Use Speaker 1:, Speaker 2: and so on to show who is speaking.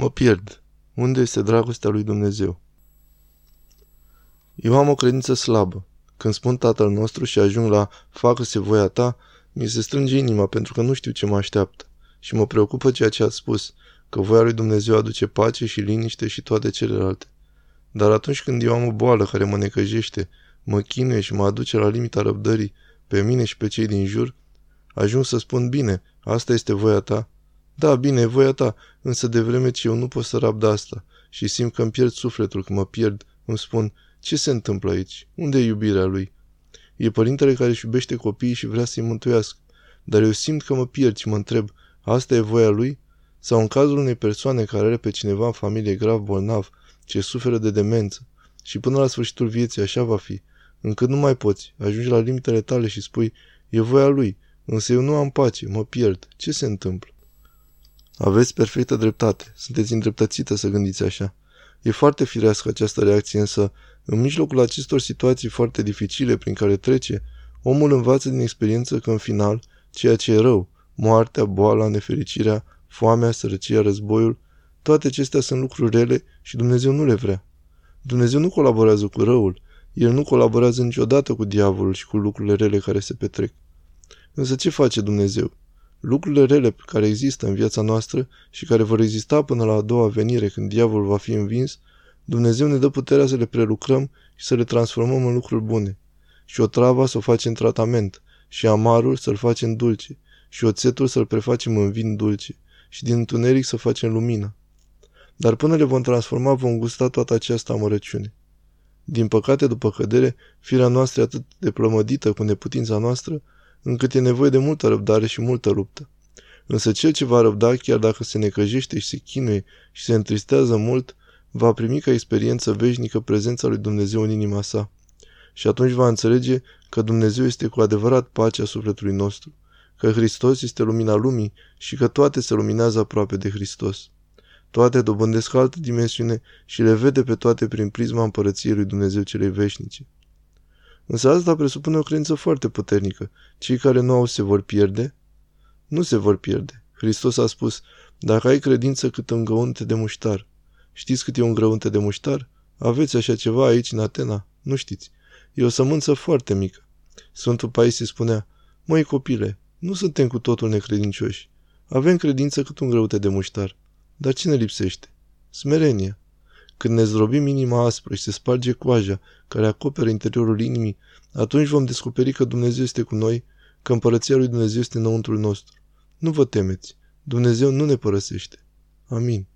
Speaker 1: Mă pierd. Unde este dragostea lui Dumnezeu? Eu am o credință slabă. Când spun Tatăl nostru și ajung la facă-se voia ta, mi se strânge inima pentru că nu știu ce mă așteaptă. Și mă preocupă ceea ce ați spus, că voia lui Dumnezeu aduce pace și liniște și toate celelalte. Dar atunci când eu am o boală care mă necăjește, mă chinuie și mă aduce la limita răbdării, pe mine și pe cei din jur, ajung să spun bine, asta este voia ta. Da, bine, e voia ta, însă de vreme ce eu nu pot să rabd asta și simt că îmi pierd sufletul, că mă pierd, îmi spun, ce se întâmplă aici? Unde e iubirea lui? E părintele care își iubește copiii și vrea să-i mântuiască. Dar eu simt că mă pierd și mă întreb, asta e voia lui? Sau în cazul unei persoane care are pe cineva în familie grav bolnav, ce suferă de demență, și până la sfârșitul vieții așa va fi, încât nu mai poți, ajungi la limitele tale și spui, e voia lui, însă eu nu am pace, mă pierd, ce se întâmplă? Aveți perfectă dreptate, sunteți îndreptățită să gândiți așa. E foarte firească această reacție, însă, în mijlocul acestor situații foarte dificile prin care trece, omul învață din experiență că în final, ceea ce e rău, moartea, boala, nefericirea, foamea, sărăcia, războiul, toate acestea sunt lucruri rele și Dumnezeu nu le vrea. Dumnezeu nu colaborează cu răul, El nu colaborează niciodată cu diavolul și cu lucrurile rele care se petrec. Însă ce face Dumnezeu? Lucrurile rele care există în viața noastră și care vor exista până la a doua venire când diavolul va fi învins, Dumnezeu ne dă puterea să le prelucrăm și să le transformăm în lucruri bune. Și o travă să o facem în tratament, și amarul să-l facem dulce, și oțetul să-l prefacem în vin dulce, și din întuneric să facem lumină. Dar până le vom transforma, vom gusta toată această amărăciune. Din păcate, după cădere, firea noastră e atât de plămădită cu neputința noastră, încât e nevoie de multă răbdare și multă luptă. Însă cel ce va răbda, chiar dacă se necăjește și se chinuie și se întristează mult, va primi ca experiență veșnică prezența lui Dumnezeu în inima sa. Și atunci va înțelege că Dumnezeu este cu adevărat pacea sufletului nostru, că Hristos este lumina lumii și că toate se luminează aproape de Hristos. Toate dobândesc altă dimensiune și le vede pe toate prin prisma împărăției lui Dumnezeu celei veșnice. Însă asta presupune o credință foarte puternică. Cei care nu au se vor pierde? Nu se vor pierde. Hristos a spus, dacă ai credință cât un găunte de muștar. Știți cât e un grăunte de muștar? Aveți așa ceva aici în Atena? Nu știți. E o sămânță foarte mică. Sfântul Paisie spunea, măi copile, nu suntem cu totul necredincioși. Avem credință cât un grăunte de muștar. Dar ce ne lipsește? Smerenia. Când ne zdrobim inima aspră și se sparge coaja care acoperă interiorul inimii, atunci vom descoperi că Dumnezeu este cu noi, că împărăția lui Dumnezeu este înăuntrul nostru. Nu vă temeți. Dumnezeu nu ne părăsește. Amin.